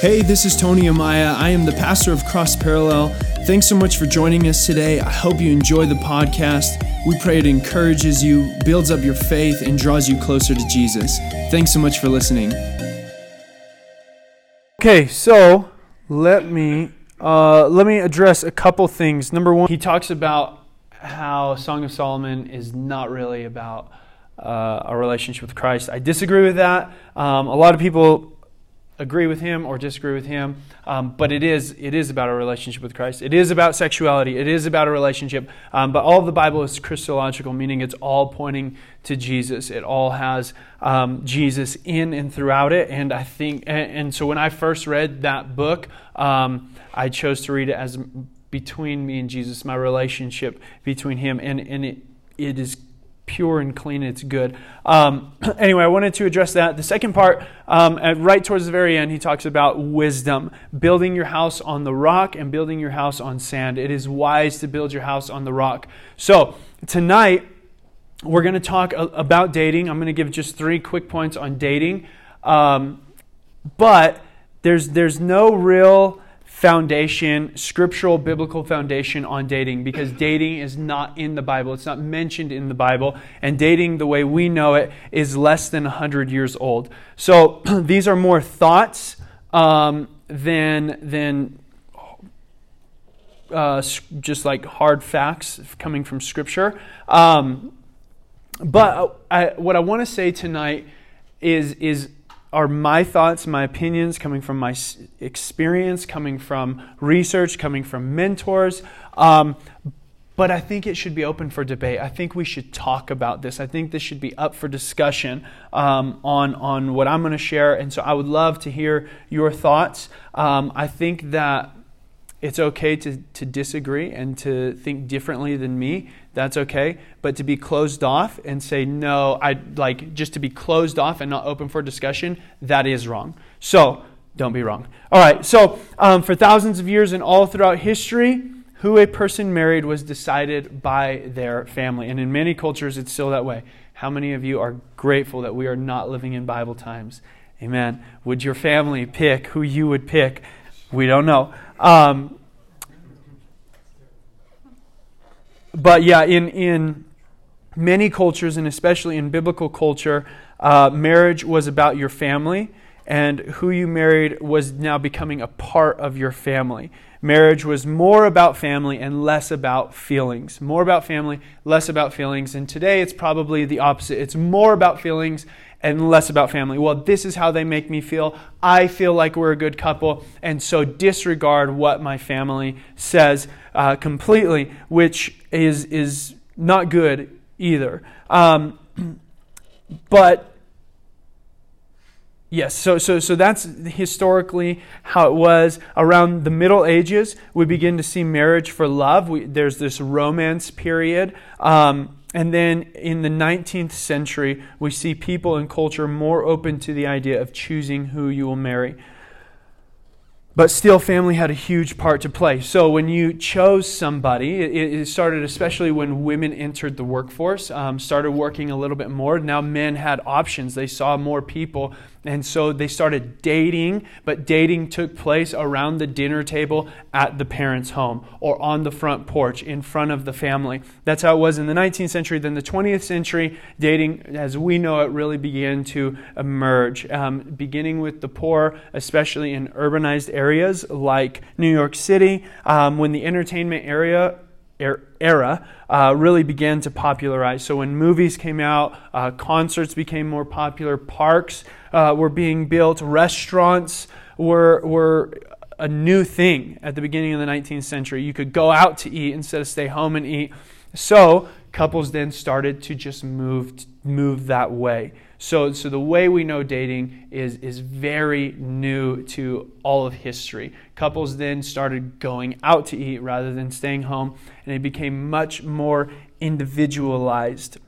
Hey, this is Tony Amaya. I am the pastor of Cross Parallel. Thanks so much for joining us today. I hope you enjoy the podcast. We pray it encourages you, builds up your faith, and draws you closer to Jesus. Thanks so much for listening. Okay, so let me uh, let me address a couple things. Number one, he talks about how Song of Solomon is not really about uh, a relationship with Christ. I disagree with that. Um, a lot of people agree with him or disagree with him, um, but it is it is about a relationship with Christ. It is about sexuality. It is about a relationship. Um, but all of the Bible is Christological, meaning it's all pointing to Jesus. It all has um, Jesus in and throughout it. And I think, and, and so when I first read that book, um, I chose to read it as between me and Jesus, my relationship between Him, and and it it is pure and clean it's good. Um, anyway, I wanted to address that. The second part, um, right towards the very end, he talks about wisdom, building your house on the rock and building your house on sand. It is wise to build your house on the rock. So, tonight, we're going to talk about dating. I'm going to give just three quick points on dating. Um, but there's, there's no real foundation, scriptural, biblical foundation on dating because dating is not in the Bible. It's not mentioned in the Bible. And dating, the way we know it, is less than 100 years old. So these are more thoughts um, than, than uh, just like hard facts coming from Scripture. Um, but I, what I want to say tonight is, is are my thoughts, my opinions coming from my experience, coming from research, coming from mentors. Um, but I think it should be open for debate. I think we should talk about this. I think this should be up for discussion um, on, on what I'm going to share. And so I would love to hear your thoughts. Um, I think that it's okay to, to disagree and to think differently than me. That's okay. But to be closed off and say, no, I like just to be closed off and not open for discussion, that is wrong. So don't be wrong. All right. So um, for thousands of years and all throughout history, who a person married was decided by their family. And in many cultures, it's still that way. How many of you are grateful that we are not living in Bible times? Amen. Would your family pick who you would pick? We don't know. Um, but yeah, in, in many cultures, and especially in biblical culture, uh, marriage was about your family, and who you married was now becoming a part of your family. Marriage was more about family and less about feelings. More about family, less about feelings. And today it's probably the opposite. It's more about feelings and less about family. Well, this is how they make me feel. I feel like we're a good couple, and so disregard what my family says uh, completely, which is is not good either. Um, but Yes, so, so, so that's historically how it was. Around the Middle Ages, we begin to see marriage for love. We, there's this romance period. Um, and then in the 19th century, we see people and culture more open to the idea of choosing who you will marry. But still, family had a huge part to play. So when you chose somebody, it, started especially when women entered the workforce, um, started working a little bit more. Now men had options. They saw more people and so they started dating, but dating took place around the dinner table at the parents' home or on the front porch in front of the family. That's how it was in the 19th century. Then the 20th century, dating, as we know it, really began to emerge, um, beginning with the poor, especially in urbanized areas like New York City, um, when the entertainment area era uh, really began to popularize. So when movies came out, uh, concerts became more popular, parks uh, were being built, restaurants were, were a new thing at the beginning of the 19th century. You could go out to eat instead of stay home and eat. So couples then started to just move move that way. So, so the way we know dating is, is very new to all of history. Couples then started going out to eat rather than staying home, and it became much more individualized.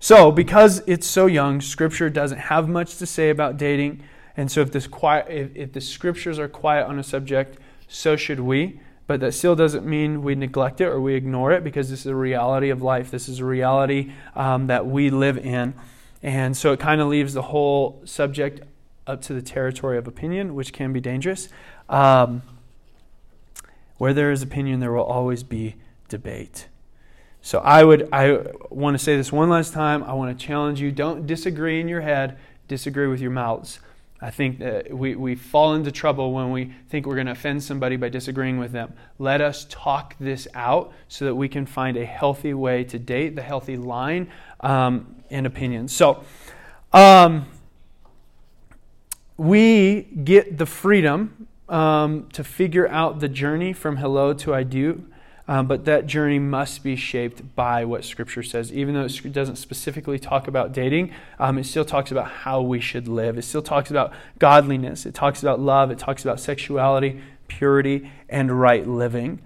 So, because it's so young, Scripture doesn't have much to say about dating. And so, if, this quiet, if, if the Scriptures are quiet on a subject, so should we. But that still doesn't mean we neglect it or we ignore it because this is a reality of life. This is a reality um, that we live in. And so it kind of leaves the whole subject up to the territory of opinion, which can be dangerous. Um, where there is opinion, there will always be debate. So I would I want to say this one last time. I want to challenge you. Don't disagree in your head, disagree with your mouths. I think that we, we fall into trouble when we think we're going to offend somebody by disagreeing with them. Let us talk this out so that we can find a healthy way to date, the healthy line um, in opinions. So, um, we get the freedom um, to figure out the journey from hello to I do, um, but that journey must be shaped by what Scripture says. Even though it doesn't specifically talk about dating, um, it still talks about how we should live. It still talks about godliness. It talks about love. It talks about sexuality, purity, and right living.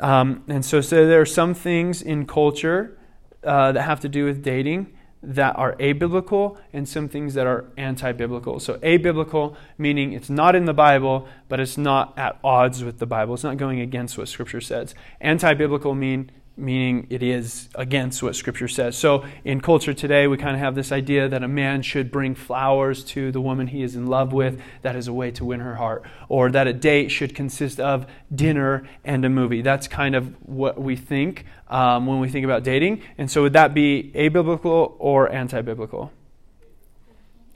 Um, and so, so there are some things in culture uh, that have to do with dating that are abiblical and some things that are anti biblical. So, abiblical meaning it's not in the Bible, but it's not at odds with the Bible. It's not going against what Scripture says. Anti biblical mean meaning it is against what Scripture says. So, in culture today, we kind of have this idea that a man should bring flowers to the woman he is in love with. That is a way to win her heart. Or that a date should consist of dinner and a movie. That's kind of what we think um, when we think about dating. And so, would that be abiblical or anti biblical?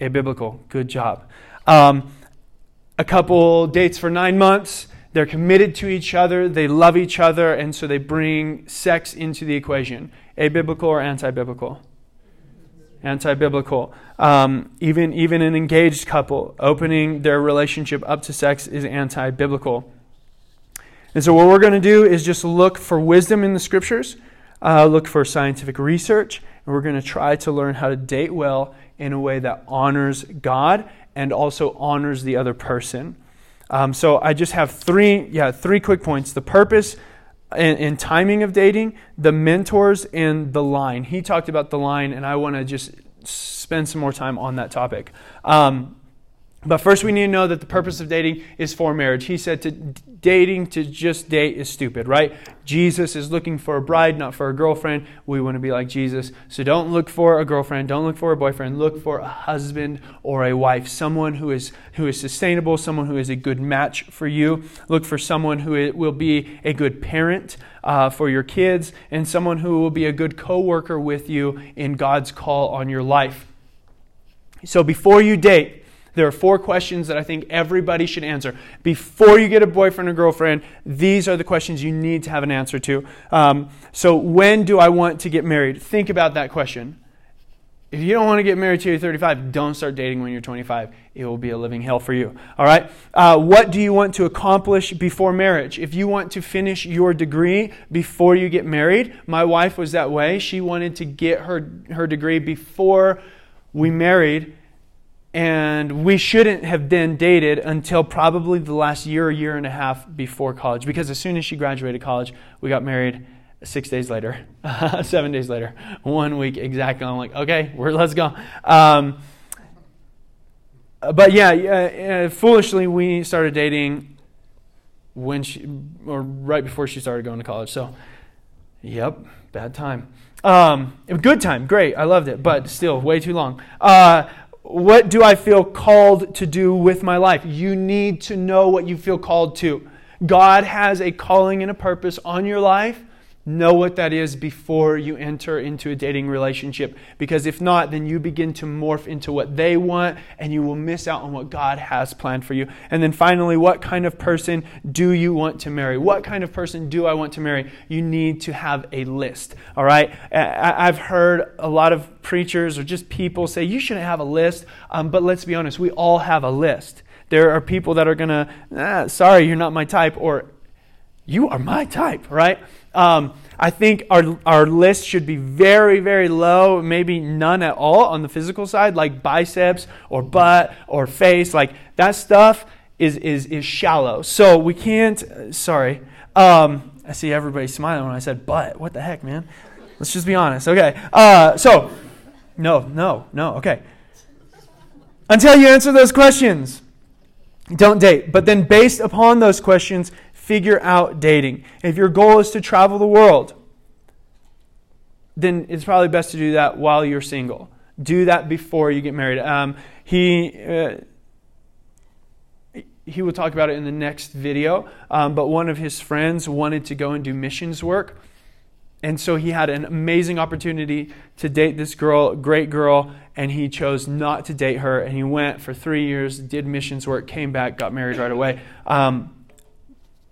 Abiblical. Good job. Um, a couple dates for nine months they're committed to each other, they love each other, and so they bring sex into the equation. Abiblical or anti biblical? Anti biblical. Um, even, even an engaged couple, opening their relationship up to sex is anti biblical. And so, what we're going to do is just look for wisdom in the scriptures, uh, look for scientific research, and we're going to try to learn how to date well in a way that honors God and also honors the other person. Um, so I just have three, yeah, three quick points: the purpose and, and, timing of dating, the mentors, and the line. He talked about the line, and I want to just spend some more time on that topic. Um, but first, we need to know that the purpose of dating is for marriage. He said to dating to just date is stupid, right? Jesus is looking for a bride, not for a girlfriend. We want to be like Jesus. So don't look for a girlfriend, don't look for a boyfriend. Look for a husband or a wife, someone who is who is sustainable, someone who is a good match for you. Look for someone who will be a good parent uh, for your kids, and someone who will be a good co-worker with you in God's call on your life. So before you date there are four questions that I think everybody should answer. Before you get a boyfriend or girlfriend, these are the questions you need to have an answer to. Um, so, when do I want to get married? Think about that question. If you don't want to get married till you're 35, don't start dating when you're 25. It will be a living hell for you. All right? Uh, what do you want to accomplish before marriage? If you want to finish your degree before you get married, my wife was that way. She wanted to get her, her degree before we married and we shouldn't have then dated until probably the last year or year and a half before college. Because as soon as she graduated college we got married six days later seven days later one week exactly. I'm like okay we're, let's go. Um, but yeah uh, foolishly we started dating when she or right before she started going to college. So yep bad time. Um, good time. Great. I loved it but still way too long. Uh, what do I feel called to do with my life? You need to know what you feel called to. God has a calling and a purpose on your life. Know what that is before you enter into a dating relationship. Because if not, then you begin to morph into what they want and you will miss out on what God has planned for you. And then finally, what kind of person do you want to marry? What kind of person do I want to marry? You need to have a list. All right? I've heard a lot of preachers or just people say you shouldn't have a list. Um, but let's be honest, we all have a list. There are people that are going to, ah, sorry, you're not my type, or you are my type, right? Um, I think our, our list should be very, very low, maybe none at all on the physical side, like biceps or butt or face. Like that stuff is, is, is shallow. So we can't, sorry. Um, I see everybody smiling when I said butt. What the heck, man? Let's just be honest. Okay. Uh, so, no, no, no. Okay. Until you answer those questions, don't date. But then, based upon those questions, figure out dating. If your goal is to travel the world, then it's probably best to do that while you're single. Do that before you get married. Um, he. Uh, he will talk about it in the next video, um, but one of his friends wanted to go and do missions work. And so he had an amazing opportunity to date this girl, great girl, and he chose not to date her. And he went for three years, did missions work, came back, got married right away. Um,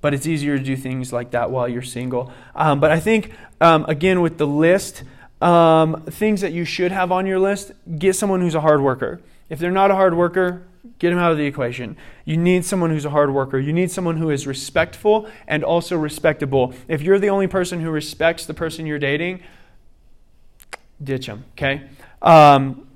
but it's easier to do things like that while you're single. Um, but I think, um, again, with the list, um, things that you should have on your list, get someone who's a hard worker. If they're not a hard worker, Get them out of the equation. You need someone who's a hard worker. You need someone who is respectful and also respectable. If you're the only person who respects the person you're dating, ditch them, okay? Um,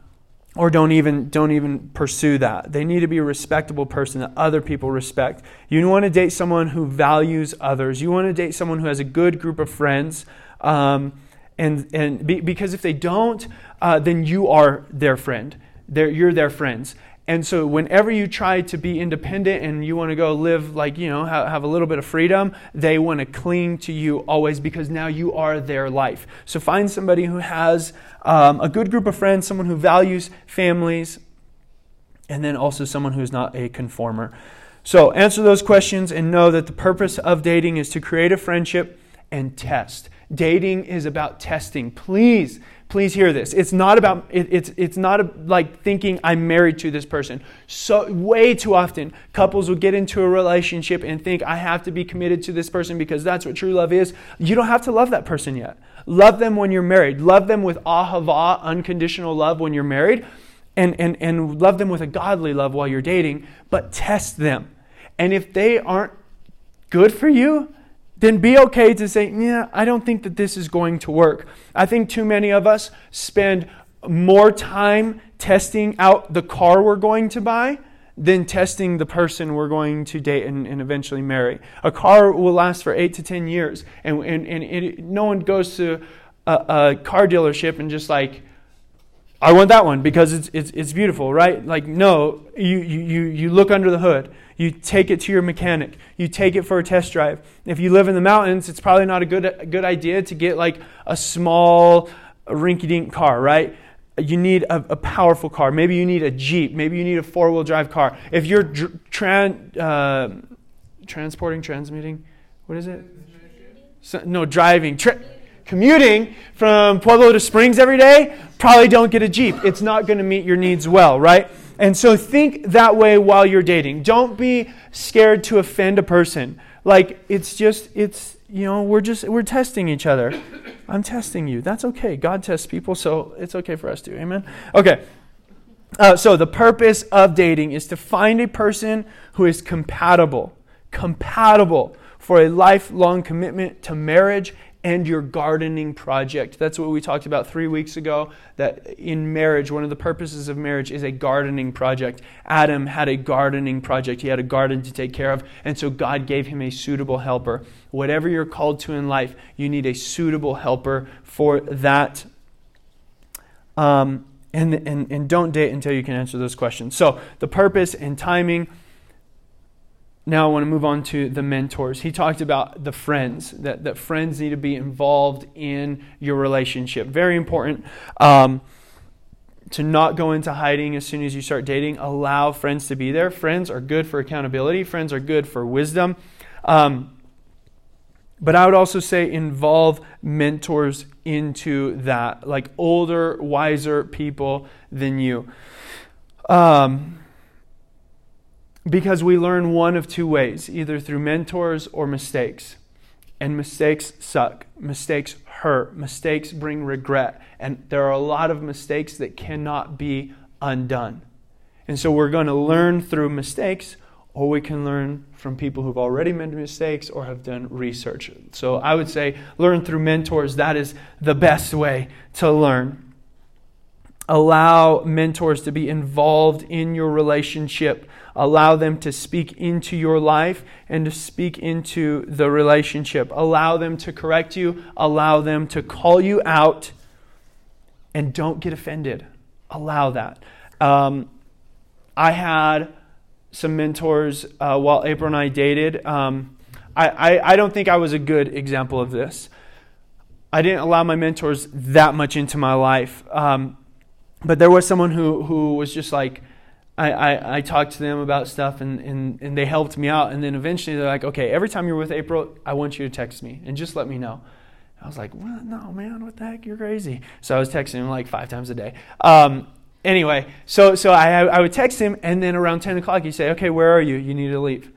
or don't even don't even pursue that. They need to be a respectable person that other people respect. You want to date someone who values others. You want to date someone who has a good group of friends. Um, and and be, because if they don't, uh, then you are their friend. They're, you're their friends. And so, whenever you try to be independent and you want to go live like, you know, have, have a little bit of freedom, they want to cling to you always because now you are their life. So, find somebody who has um, a good group of friends, someone who values families, and then also someone who's not a conformer. So, answer those questions and know that the purpose of dating is to create a friendship and test. Dating is about testing. Please please hear this. It's not about it, it's it's not a, like thinking I'm married to this person. So way too often couples will get into a relationship and think I have to be committed to this person because that's what true love is. You don't have to love that person yet. Love them when you're married. Love them with ahava, unconditional love when you're married. And, and, and love them with a godly love while you're dating, but test them. And if they aren't good for you, then be okay to say, yeah, I don't think that this is going to work. I think too many of us spend more time testing out the car we're going to buy than testing the person we're going to date and, and eventually marry. A car will last for eight to ten years, and, and, and it, no one goes to a, a car dealership and just like, I want that one because it's, it's, it's beautiful, right? Like, no, you, you, you look under the hood. You take it to your mechanic. You take it for a test drive. If you live in the mountains, it's probably not a good, a good idea to get like a small rinky dink car, right? You need a, a, powerful car. Maybe you need a Jeep. Maybe you need a four wheel drive car. If you're tran, uh, transporting, transmitting, what is it? So, no, driving. Tra- commuting from Pueblo to Springs every day, probably don't get a Jeep. It's not going to meet your needs well, right? And so think that way while you're dating. Don't be scared to offend a person. Like it's just it's you know, we're just we're testing each other. I'm testing you. That's okay. God tests people, so it's okay for us to. Amen. Okay. Uh, so the purpose of dating is to find a person who is compatible, compatible for a lifelong commitment to marriage and your gardening project. That's what we talked about three weeks ago. That in marriage, one of the purposes of marriage is a gardening project. Adam had a gardening project, he had a garden to take care of, and so God gave him a suitable helper. Whatever you're called to in life, you need a suitable helper for that. Um, and, and, and don't date until you can answer those questions. So, the purpose and timing now I want to move on to the mentors. He talked about the friends, that, that friends need to be involved in your relationship. Very important um, to not go into hiding as soon as you start dating. Allow friends to be there. Friends are good for accountability, friends are good for wisdom. Um, but I would also say involve mentors into that, like older, wiser people than you. Um, because we learn one of two ways either through mentors or mistakes. And mistakes suck. Mistakes hurt. Mistakes bring regret. And there are a lot of mistakes that cannot be undone. And so we're going to learn through mistakes, or we can learn from people who've already made mistakes or have done research. So I would say learn through mentors. That is the best way to learn. Allow mentors to be involved in your relationship Allow them to speak into your life and to speak into the relationship. Allow them to correct you. Allow them to call you out. And don't get offended. Allow that. Um, I had some mentors uh, while April and I dated. Um, I, I, I don't think I was a good example of this. I didn't allow my mentors that much into my life. Um, but there was someone who, who was just like, I, I, I, talked to them about stuff and, and, and they helped me out. And then eventually they're like, okay, every time you're with April, I want you to text me and just let me know. I was like, no, man, what the heck? You're crazy. So I was texting him like five times a day. Um, anyway, so, so I, I would text him, and then around 10 o'clock, he'd say, okay, where are you? You need to leave.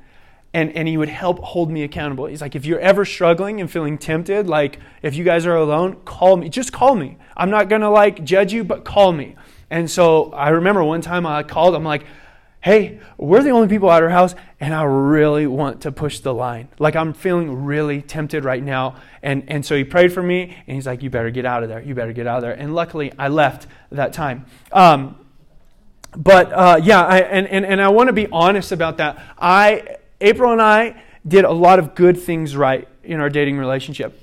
And, and he would help hold me accountable. He's like, if you're ever struggling and feeling tempted, like if you guys are alone, call me. Just call me. I'm not to like judge you, but call me. And so I remember one time I called, I'm like, hey, we're the only people at our house, and I really want to push the line. Like I'm feeling really tempted right now. And, and so he prayed for me, and he's like, you better get out of there. You better get out of there. And luckily, I left that time. Um, but uh, yeah, I, and, and, and I want to be honest about that. I, April and I did a lot of good things right in our dating relationship.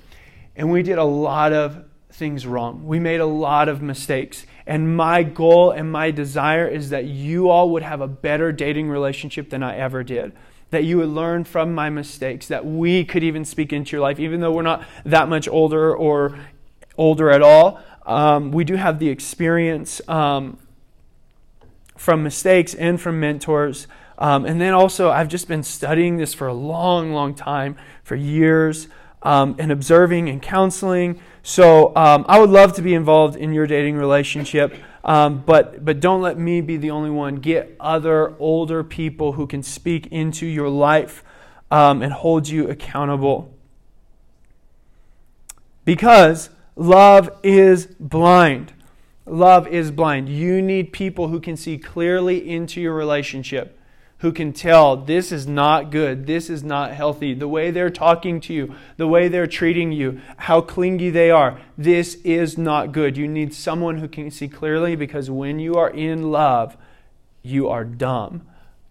And we did a lot of things wrong. We made a lot of mistakes. And my goal and my desire is that you all would have a better dating relationship than I ever did. That you would learn from my mistakes, that we could even speak into your life, even though we're not that much older or older at all. Um, we do have the experience um, from mistakes and from mentors. Um, and then also, I've just been studying this for a long, long time, for years, um, and observing and counseling. So um, I would love to be involved in your dating relationship, um, but but don't let me be the only one. Get other older people who can speak into your life um, and hold you accountable. Because love is blind. Love is blind. You need people who can see clearly into your relationship who can tell this is not good, this is not healthy, the way they're talking to you, the way they're treating you, how clingy they are, this is not good. You need someone who can see clearly because when you are in love, you are dumb.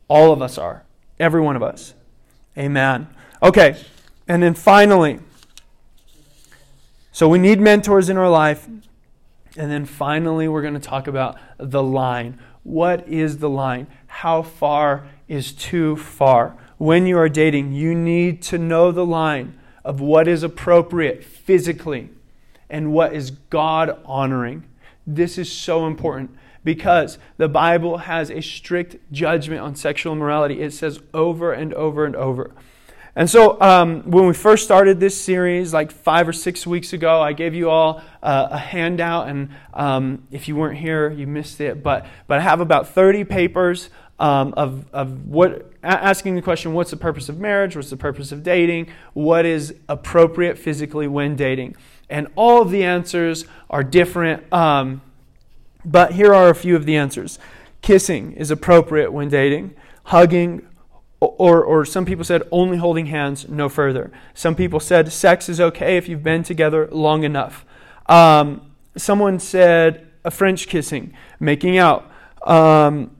All of us are, every one of us. Amen. Okay, and then finally, so we need mentors in our life. And then finally, we're going to talk about the line. What is the line? How far is too far. When you are dating, you need to know the line of what is appropriate physically and what is God honoring. This is so important because the Bible has a strict judgment on sexual immorality. It says over and over and over. And so, um, when we first started this series, like five or six weeks ago, I gave you all uh, a handout, and um, if you weren't here, you missed it. But but I have about 30 papers um, of, of what asking the question what's the purpose of marriage? What's the purpose of dating? What is appropriate physically when dating? And all of the answers are different um, but here are a few of the answers. Kissing is appropriate when dating. Hugging or, or some people said only holding hands no further some people said sex is okay if you've been together long enough um, someone said a french kissing making out um,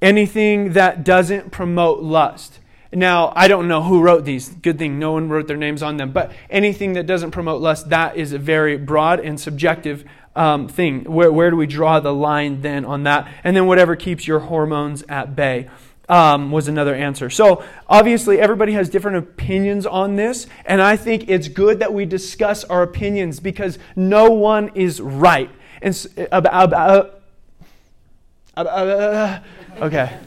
anything that doesn't promote lust. Now, I don't know who wrote these. Good thing no one wrote their names on them. But anything that doesn't promote lust, that is a very broad and subjective um, thing. Where, where do we draw the line then on that? And then whatever keeps your hormones at bay. Um, was another answer. So, obviously, everybody has different opinions on this, and I think it's good that we discuss our opinions because no one is right. And about, about, about, Okay.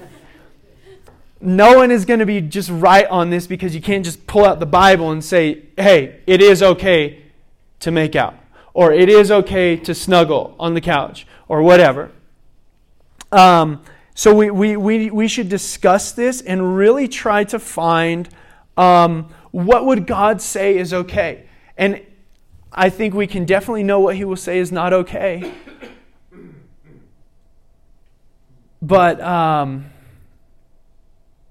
No one is going to be just right on this because you can't just pull out the Bible and say, hey, it is okay to make out, or it is okay to snuggle on the couch, or whatever. Um, so we, we, we, we should discuss this and really try to find um, what would God say is okay. And I think we can definitely know what he will say is not okay. But, um,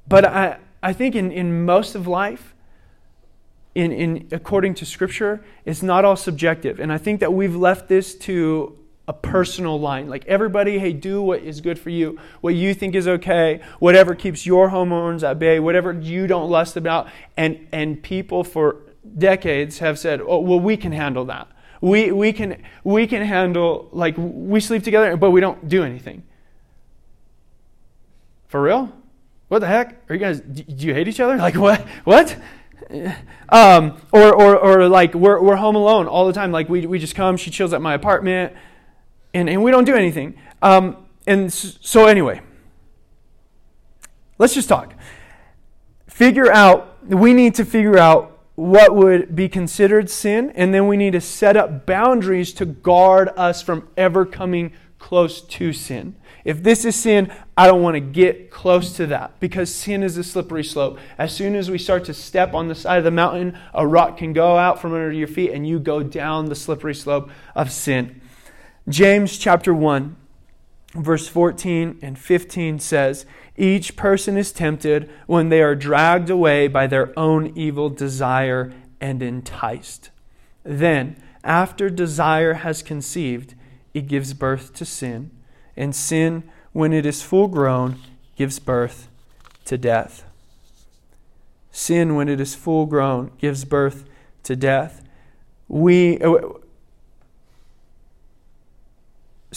but I, I think in, in most of life, in, in, according to Scripture, it's not all subjective. And I think that we've left this to a personal line. Like everybody, hey, do what is good for you, what you think is okay, whatever keeps your hormones at bay, whatever you don't lust about. And, and people for decades have said, oh, well, we can handle that. We, we, can, we can handle, like, we sleep together, but we don't do anything. For real? What the heck? Are you guys, do you hate each other? Like, what? What? Um, or, or, or like, we're, we're home alone all the time. Like, we, we just come, she chills at my apartment, and, and we don't do anything. Um, and so, anyway, let's just talk. Figure out, we need to figure out what would be considered sin, and then we need to set up boundaries to guard us from ever coming close to sin. If this is sin, I don't want to get close to that because sin is a slippery slope. As soon as we start to step on the side of the mountain, a rock can go out from under your feet and you go down the slippery slope of sin. James chapter 1, verse 14 and 15 says, Each person is tempted when they are dragged away by their own evil desire and enticed. Then, after desire has conceived, it gives birth to sin and sin, when it is full grown, gives birth to death. Sin, when it is full grown, gives birth to death. We. Uh,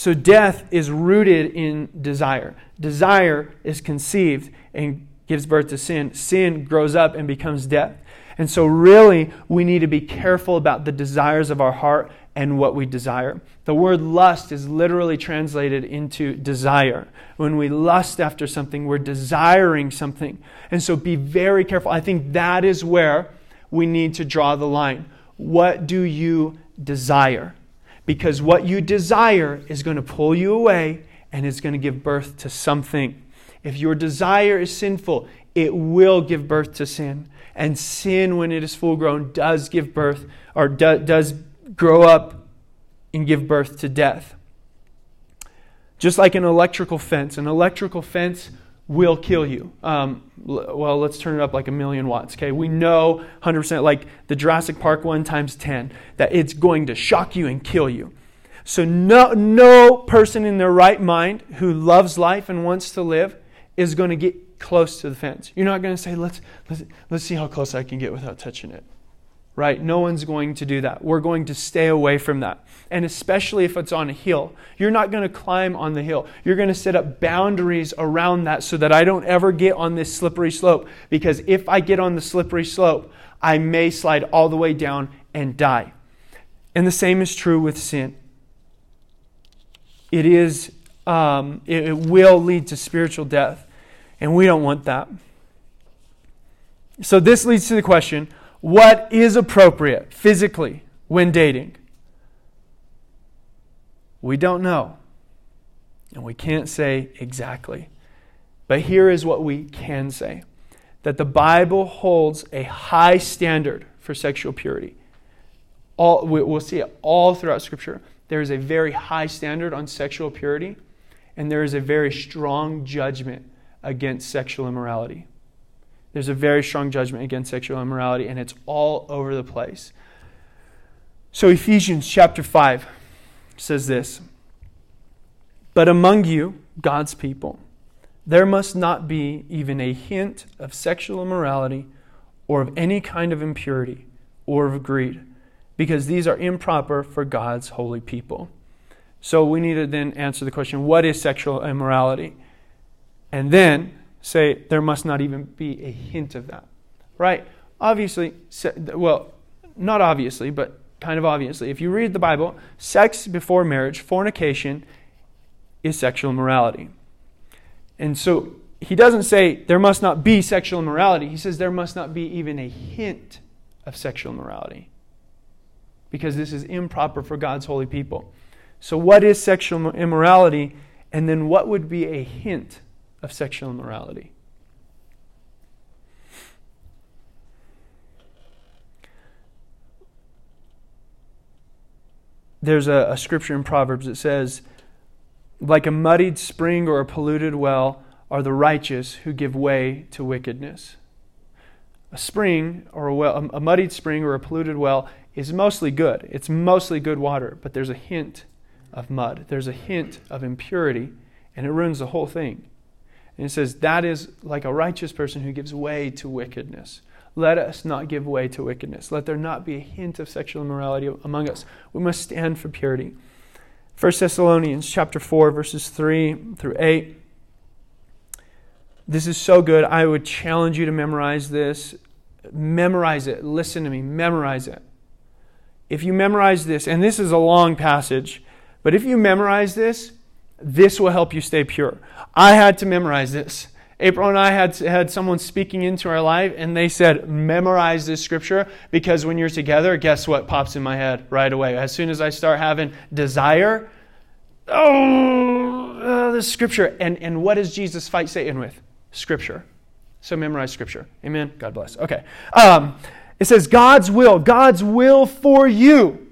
So, death is rooted in desire. Desire is conceived and gives birth to sin. Sin grows up and becomes death. And so, really, we need to be careful about the desires of our heart and what we desire. The word lust is literally translated into desire. When we lust after something, we're desiring something. And so be very careful. I think that is where we need to draw the line. What do you desire? Because what you desire is going to pull you away and it's going to give birth to something. If your desire is sinful, it will give birth to sin. And sin, when it is full grown, does give birth or do, does grow up and give birth to death. Just like an electrical fence, an electrical fence will kill you. Um, well, let's turn it up like a million watts. Okay, we know 100% like the Jurassic Park one times 10 that it's going to shock you and kill you. So no no person in their right mind who loves life and wants to live is going to get close to the fence. You're not going to say let's let's let's see how close I can get without touching it right? No one's going to do that. We're going to stay away from that. And especially if it's on a hill, you're not going to climb on the hill. You're going to set up boundaries around that so that I don't ever get on this slippery slope. Because if I get on the slippery slope, I may slide all the way down and die. And the same is true with sin. It is, um, it, it will lead to spiritual death. And we don't want that. So this leads to the question what is appropriate physically when dating? We don't know. And we can't say exactly. But here is what we can say that the Bible holds a high standard for sexual purity. All, we'll see it all throughout Scripture. There is a very high standard on sexual purity, and there is a very strong judgment against sexual immorality. There's a very strong judgment against sexual immorality, and it's all over the place. So, Ephesians chapter 5 says this But among you, God's people, there must not be even a hint of sexual immorality or of any kind of impurity or of greed, because these are improper for God's holy people. So, we need to then answer the question what is sexual immorality? And then say there must not even be a hint of that. Right? Obviously, well, not obviously, but kind of obviously. If you read the Bible, sex before marriage, fornication, is sexual immorality. And so he doesn't say there must not be sexual immorality. He says there must not be even a hint of sexual immorality. Because this is improper for God's holy people. So, what is sexual immorality? And then, what would be a hint of sexual immorality. There's a, a scripture in Proverbs that says, like a muddied spring or a polluted well are the righteous who give way to wickedness. A spring or a well, a muddied spring or a polluted well is mostly good. It's mostly good water, but there's a hint of mud. There's a hint of impurity, and it ruins the whole thing. And it says, That is like a righteous person who gives way to wickedness. Let us not give way to wickedness. Let there not be a hint of sexual immorality among us. We must stand for purity. 1 Thessalonians chapter 4, verses 3 through 8. This is so good. I would challenge you to memorize this. Memorize it. Listen to me. Memorize it. If you memorize this, and this is a long passage, but if you memorize this, This will help you stay pure. I had to memorize this. April and I had, had someone speaking into our life, and they said, memorize this scripture because when you're together, guess what pops in my head right away? As soon as I start having desire, oh, uh, the scripture. And, and what does Jesus fight Satan with? Scripture. So memorize scripture. Amen. God bless. Okay. Um, it says, God's will, God's will for you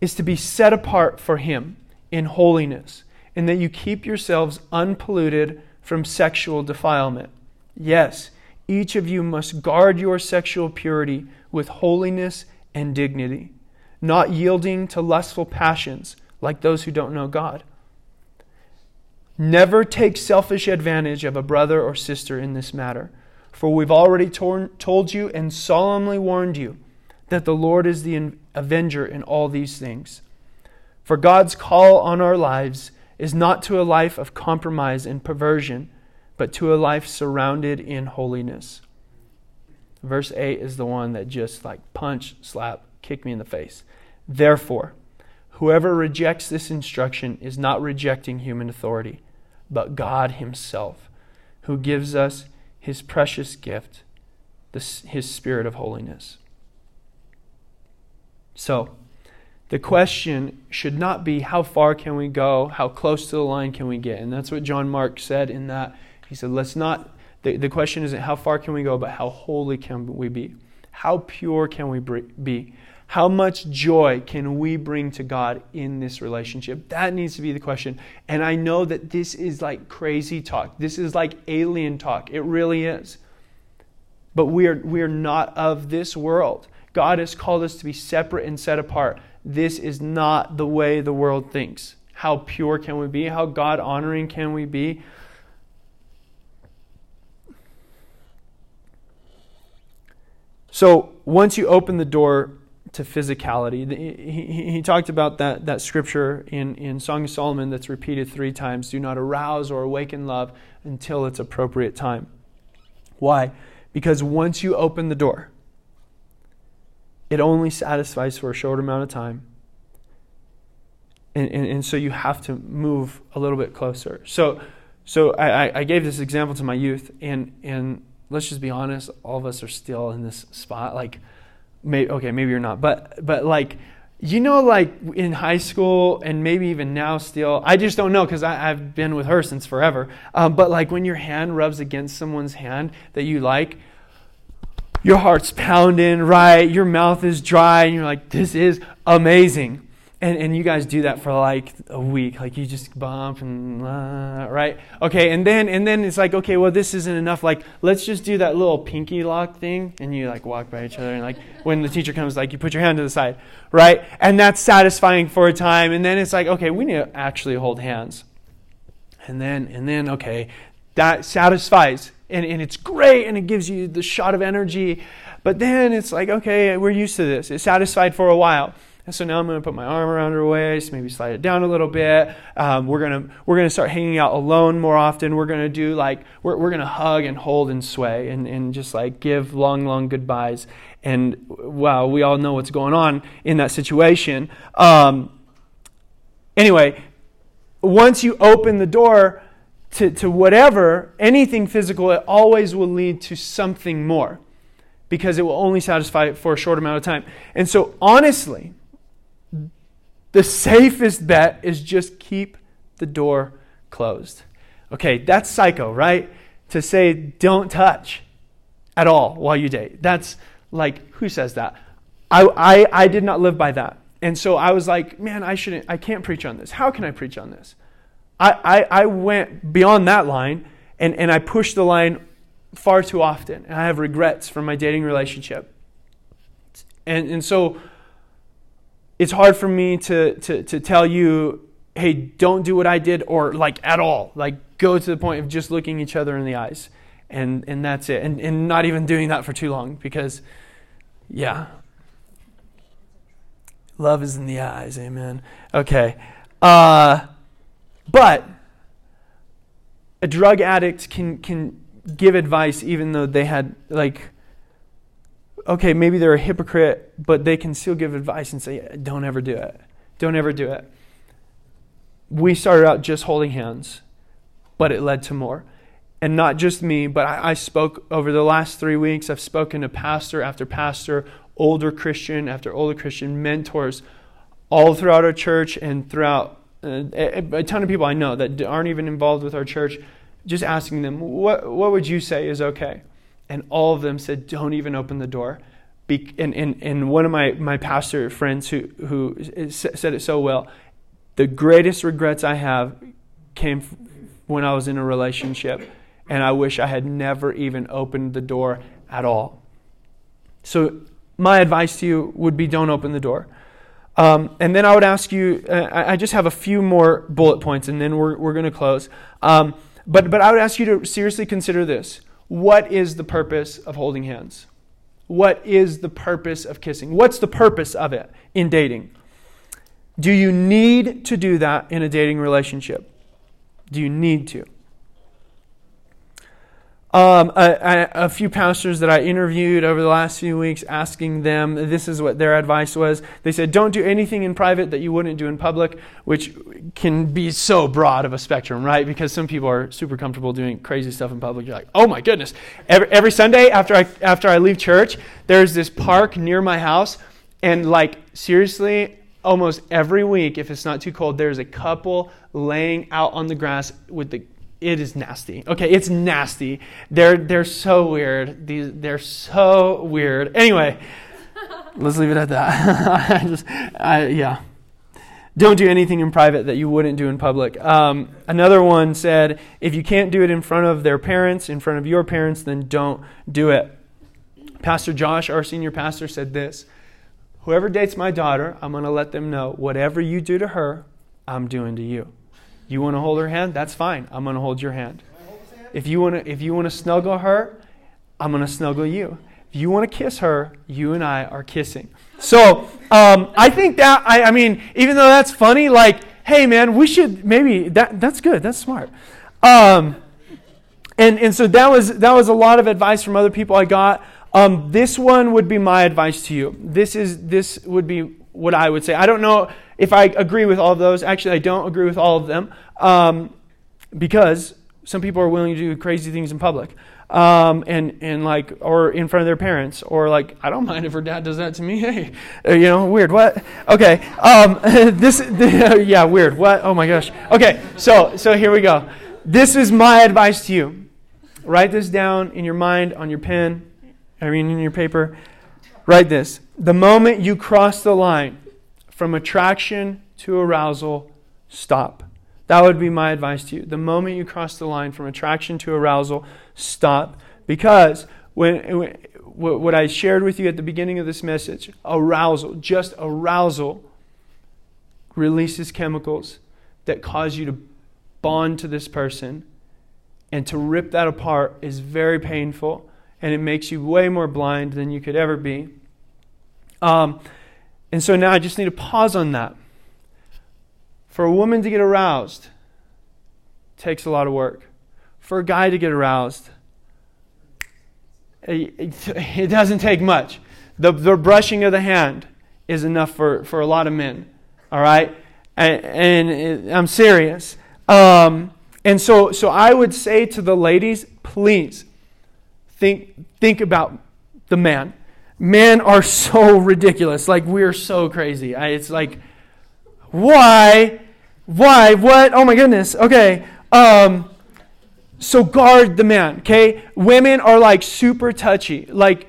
is to be set apart for Him in holiness, and that you keep yourselves unpolluted from sexual defilement. Yes, each of you must guard your sexual purity with holiness and dignity, not yielding to lustful passions like those who don't know God. Never take selfish advantage of a brother or sister in this matter, for we've already torn, told you and solemnly warned you that the Lord is the avenger in all these things. For God's call on our lives is not to a life of compromise and perversion, but to a life surrounded in holiness. Verse 8 is the one that just like punch, slap, kick me in the face. Therefore, whoever rejects this instruction is not rejecting human authority, but God Himself, who gives us His precious gift, His Spirit of holiness. So, the question should not be how far can we go, how close to the line can we get. And that's what John Mark said in that. He said, let's not, the, the question isn't how far can we go, but how holy can we be? How pure can we be? How much joy can we bring to God in this relationship? That needs to be the question. And I know that this is like crazy talk. This is like alien talk. It really is. But we are, we are not of this world. God has called us to be separate and set apart. This is not the way the world thinks. How pure can we be? How God honoring can we be? So, once you open the door to physicality, he, he, talked about that, that scripture in, in Song of Solomon that's repeated three times do not arouse or awaken love until its appropriate time. Why? Because once you open the door, it only satisfies for a short amount of time. And, and, and so you have to move a little bit closer. So, so I, I gave this example to my youth, and, and let's just be honest, all of us are still in this spot. Like, may, okay, maybe you're not, but, but like, you know, like in high school and maybe even now still, I just don't know because I've been with her since forever. Um, but like when your hand rubs against someone's hand that you like, your heart's pounding, right? Your mouth is dry, and you're like, this is amazing. And, and you guys do that for like a week, like you just bump and uh, right, okay, and then and then it's like okay, well this isn't enough. Like let's just do that little pinky lock thing, and you like walk by each other, and like when the teacher comes, like you put your hand to the side, right, and that's satisfying for a time, and then it's like okay, we need to actually hold hands, and then and then okay, that satisfies and, and it's great and it gives you the shot of energy. But then it's like, okay, we're used to this. It's satisfied for a while. And so now I'm going to put my arm around her waist, maybe slide it down a little bit. Um, we're going to we're going to start hanging out alone more often. We're going to do like we're we're going to hug and hold and sway and and just like give long long goodbyes. And wow, we all know what's going on in that situation. Um, anyway, once you open the door, to, to whatever, anything physical, it always will lead to something more because it will only satisfy it for a short amount of time. And so, honestly, the safest bet is just keep the door closed. Okay, that's psycho, right? To say don't touch at all while you date. That's like, who says that? I, I, I did not live by that. And so I was like, man, I shouldn't, I can't preach on this. How can I preach on this? I, I, I went beyond that line and, and I pushed the line far too often. And I have regrets from my dating relationship. And, and so it's hard for me to, to, to tell you, hey, don't do what I did or like at all. Like go to the point of just looking each other in the eyes. And, and that's it. And, and not even doing that for too long because, yeah. Love is in the eyes. Amen. Okay. Uh, but a drug addict can, can give advice even though they had, like, okay, maybe they're a hypocrite, but they can still give advice and say, don't ever do it. Don't ever do it. we started out just holding hands, but it led to more. And not just me, but I, I spoke over the last three weeks. I've spoken to pastor after pastor, older Christian after older Christian, mentors all throughout our church and throughout uh, a, a ton of people I know that aren't even involved with our church, just asking them, what, what would you say is okay? And all of them said, don't even open the door. Be, and, and, and one of my, my pastor friends who, who said it so well the greatest regrets I have came when I was in a relationship, and I wish I had never even opened the door at all. So, my advice to you would be don't open the door. Um, and then I would ask you, uh, I just have a few more bullet points, and then we're, we're going to close. Um, but, but I would ask you to seriously consider this. What is the purpose of holding hands? What is the purpose of kissing? What's the purpose of it in dating? Do you need to do that in a dating relationship? Do you need to? Um, a, a, few pastors that I interviewed over the last few weeks, asking them, this is what their advice was. They said, don't do anything in private that you wouldn't do in public, which can be so broad of a spectrum, right? Because some people are super comfortable doing crazy stuff in public. You're like, oh my goodness. Every, every Sunday after I, after I leave church, there's this park near my house, and like, seriously, almost every week, if it's not too cold, there's a couple laying out on the grass with the it is nasty. Okay, it's nasty. They're they're so weird. These they're so weird. Anyway, let's leave it at that. I just I, yeah. Don't do anything in private that you wouldn't do in public. Um, another one said, if you can't do it in front of their parents, in front of your parents, then don't do it. Pastor Josh, our senior pastor, said this Whoever dates my daughter, I'm going to let them know whatever you do to her, I'm doing to you. You want to hold her hand? That's fine. I'm going to hold your hand. If you want to, if you want to snuggle her, I'm going to snuggle you. If you want to kiss her, you and I are kissing. So um, I think that I, I mean, even though that's funny, like, hey man, we should maybe that that's good. That's smart. Um, and and so that was that was a lot of advice from other people I got. Um, this one would be my advice to you. This is this would be what I would say. I don't know if I agree with all of those. Actually, I don't agree with all of them um, because some people are willing to do crazy things in public. Um, and and like or in front of their parents or like I don't mind if her dad does that to me. Hey, uh, you know, weird. What? Okay. Um, this, yeah, weird. What? Oh my gosh. Okay. So so here we go. This is my advice to you. Write this down in your mind on your pen. I mean, in your paper, write this. The moment you cross the line from attraction to arousal, stop. That would be my advice to you. The moment you cross the line from attraction to arousal, stop. Because when, when what I shared with you at the beginning of this message, arousal, just arousal, releases chemicals that cause you to bond to this person. And to rip that apart is very painful and it makes you way more blind than you could ever be. Um, and so now I just need to pause on that. For a woman to get aroused takes a lot of work. For a guy to get aroused, it doesn't take much. The, the brushing of the hand is enough for, for a lot of men. All right? And, and I'm serious. Um, and so, so I would say to the ladies, please think, think about the man. Men are so ridiculous. Like, we're so crazy. I, it's like, why? Why? What? Oh my goodness. Okay. Um, so guard the man, okay? Women are like super touchy. Like,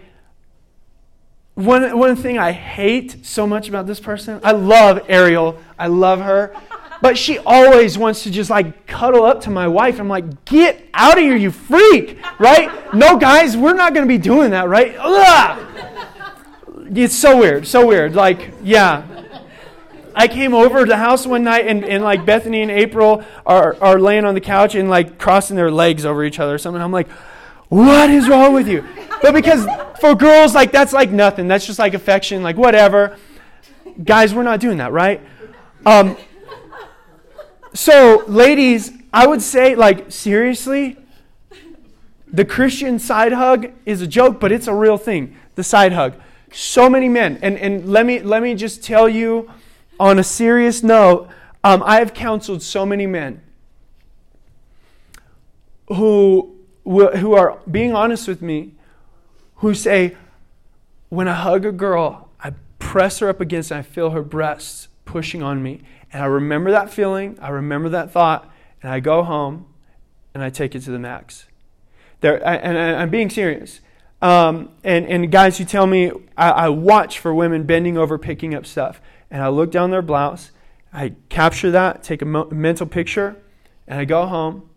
one, one thing I hate so much about this person, I love Ariel. I love her. But she always wants to just like cuddle up to my wife. I'm like, get out of here, you freak, right? No, guys, we're not going to be doing that, right? Ugh! It's so weird, so weird. Like, yeah. I came over to the house one night and, and like Bethany and April are, are laying on the couch and like crossing their legs over each other or something. I'm like, what is wrong with you? But because for girls, like that's like nothing. That's just like affection, like whatever. Guys, we're not doing that, right? Um, so, ladies, I would say, like, seriously, the Christian side hug is a joke, but it's a real thing. The side hug. So many men, and, and let me let me just tell you on a serious note, Um, I have counseled so many men who, who are being honest with me, who say, when I hug a girl, I press her up against and I feel her breasts pushing on me. And I remember that feeling, I remember that thought, and I go home and I take it to the max. There, I, and I, I'm being serious. Um, and, and guys who tell me, I, I watch for women bending over picking up stuff. And I look down their blouse, I capture that, take a mo- mental picture, and I go home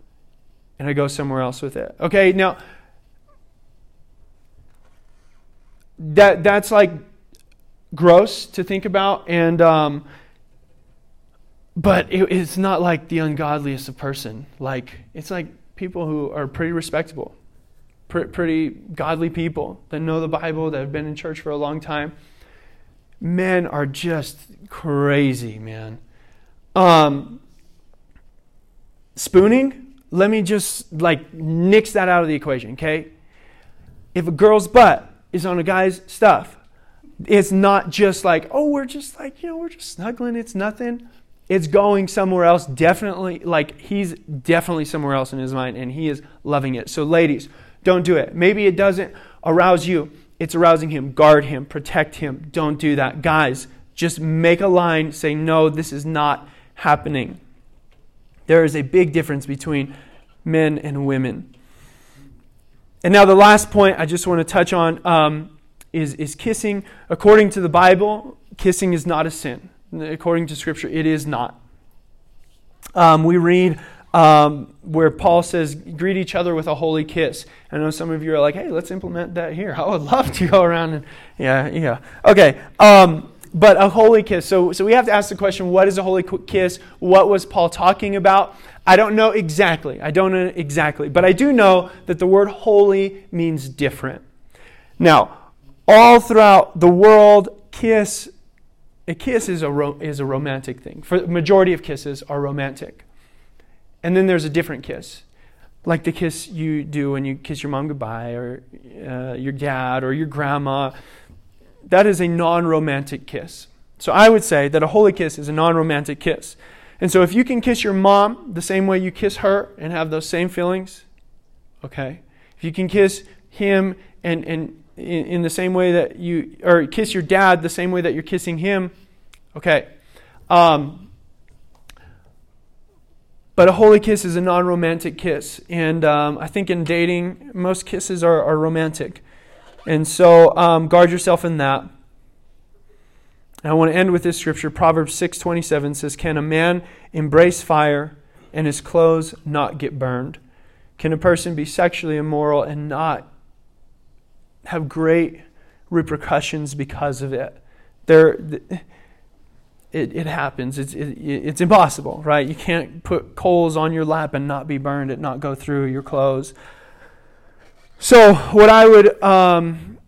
and I go somewhere else with it. Okay, now that that's like gross to think about, and um, but it, it's not like the ungodliest of person. Like it's like people who are pretty respectable, pr- pretty godly people that know the Bible, that have been in church for a long time. Men are just crazy, man. Um, spooning, let me just like nix that out of the equation, okay? If a girl's butt is on a guy's stuff, it's not just like, oh, we're just like, you know, we're just snuggling, it's nothing. It's going somewhere else, definitely, like he's definitely somewhere else in his mind and he is loving it. So, ladies, don't do it. Maybe it doesn't arouse you, it's arousing him. Guard him, protect him. Don't do that. Guys, just make a line, say, no, this is not happening. There is a big difference between men and women. And now, the last point I just want to touch on um, is, is kissing. According to the Bible, kissing is not a sin. According to Scripture, it is not. Um, we read um, where Paul says, greet each other with a holy kiss. I know some of you are like, hey, let's implement that here. I would love to go around and, yeah, yeah. Okay. Um, but a holy kiss. So, so we have to ask the question what is a holy kiss? What was Paul talking about? I don't know exactly. I don't know exactly. But I do know that the word holy means different. Now, all throughout the world, kiss, a kiss is a, is a romantic thing. For the majority of kisses are romantic. And then there's a different kiss, like the kiss you do when you kiss your mom goodbye, or uh, your dad, or your grandma that is a non romantic kiss. So I would say that a holy kiss is a non romantic kiss. And so if you can kiss your mom the same way you kiss her and have those same feelings, okay. If you can kiss him and, and in, in the same way that you, or kiss your dad the same way that you're kissing him, okay. Um, but a holy kiss is a non romantic kiss. And um, I think in dating, most kisses are, are romantic. And so um, guard yourself in that. And I want to end with this scripture. Proverbs 6:27 says, "Can a man embrace fire and his clothes not get burned? Can a person be sexually immoral and not have great repercussions because of it?" There it, it happens. It's, it, it's impossible, right? You can't put coals on your lap and not be burned, and not go through your clothes. So, what I would, um,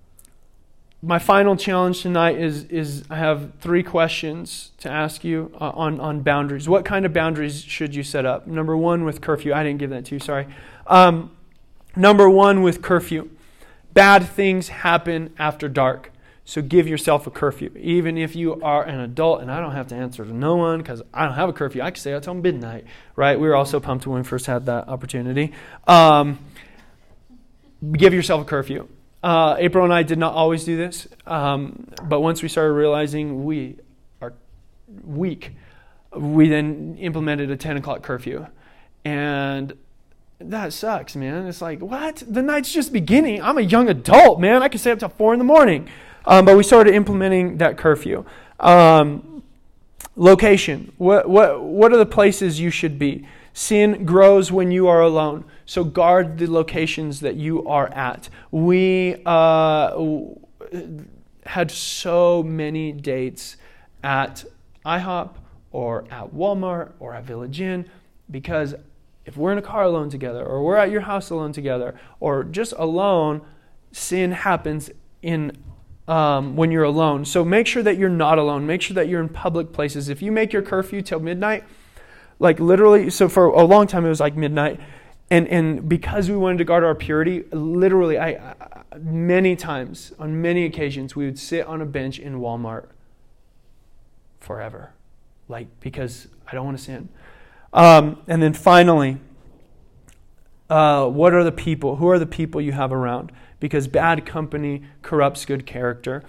my final challenge tonight is, is I have three questions to ask you uh, on, on boundaries. What kind of boundaries should you set up? Number one, with curfew. I didn't give that to you, sorry. Um, number one, with curfew. Bad things happen after dark. So give yourself a curfew. Even if you are an adult, and I don't have to answer to no one because I don't have a curfew. I can stay out till midnight, right? We were also pumped when we first had that opportunity. Um, give yourself a curfew. Uh, April and I did not always do this, um, but once we started realizing we are weak, we then implemented a 10 o'clock curfew. And that sucks, man. It's like, what? The night's just beginning. I'm a young adult, man. I can stay up till 4 in the morning. Um, but we started implementing that curfew. Um, location. What, what, what are the places you should be? Sin grows when you are alone. So guard the locations that you are at. We uh, had so many dates at IHOP or at Walmart or at Village Inn because if we're in a car alone together or we're at your house alone together or just alone, sin happens in um, when you're alone. So make sure that you're not alone. Make sure that you're in public places. If you make your curfew till midnight, like literally, so for a long time it was like midnight. And, and because we wanted to guard our purity, literally, I, I, many times, on many occasions, we would sit on a bench in Walmart forever. like because I don't want to sin. Um, and then finally, uh, what are the people? Who are the people you have around? Because bad company corrupts good character.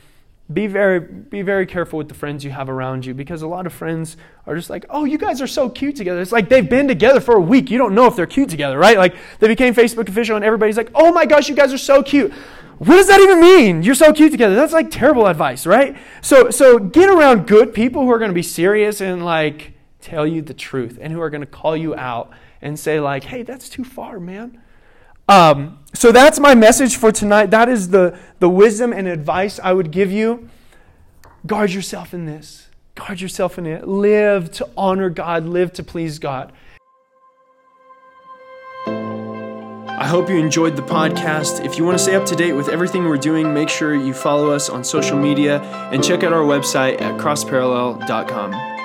Be very, be very careful with the friends you have around you because a lot of friends are just like, oh, you guys are so cute together. It's like they've been together for a week. You don't know if they're cute together, right? Like they became Facebook official and everybody's like, oh my gosh, you guys are so cute. What does that even mean? You're so cute together. That's like terrible advice, right? So, so get around good people who are going to be serious and like tell you the truth and who are going to call you out and say like, hey, that's too far, man. Um, so that's my message for tonight. That is the, the wisdom and advice I would give you. Guard yourself in this. Guard yourself in it. Live to honor God. Live to please God. I hope you enjoyed the podcast. If you want to stay up to date with everything we're doing, make sure you follow us on social media and check out our website at crossparallel.com.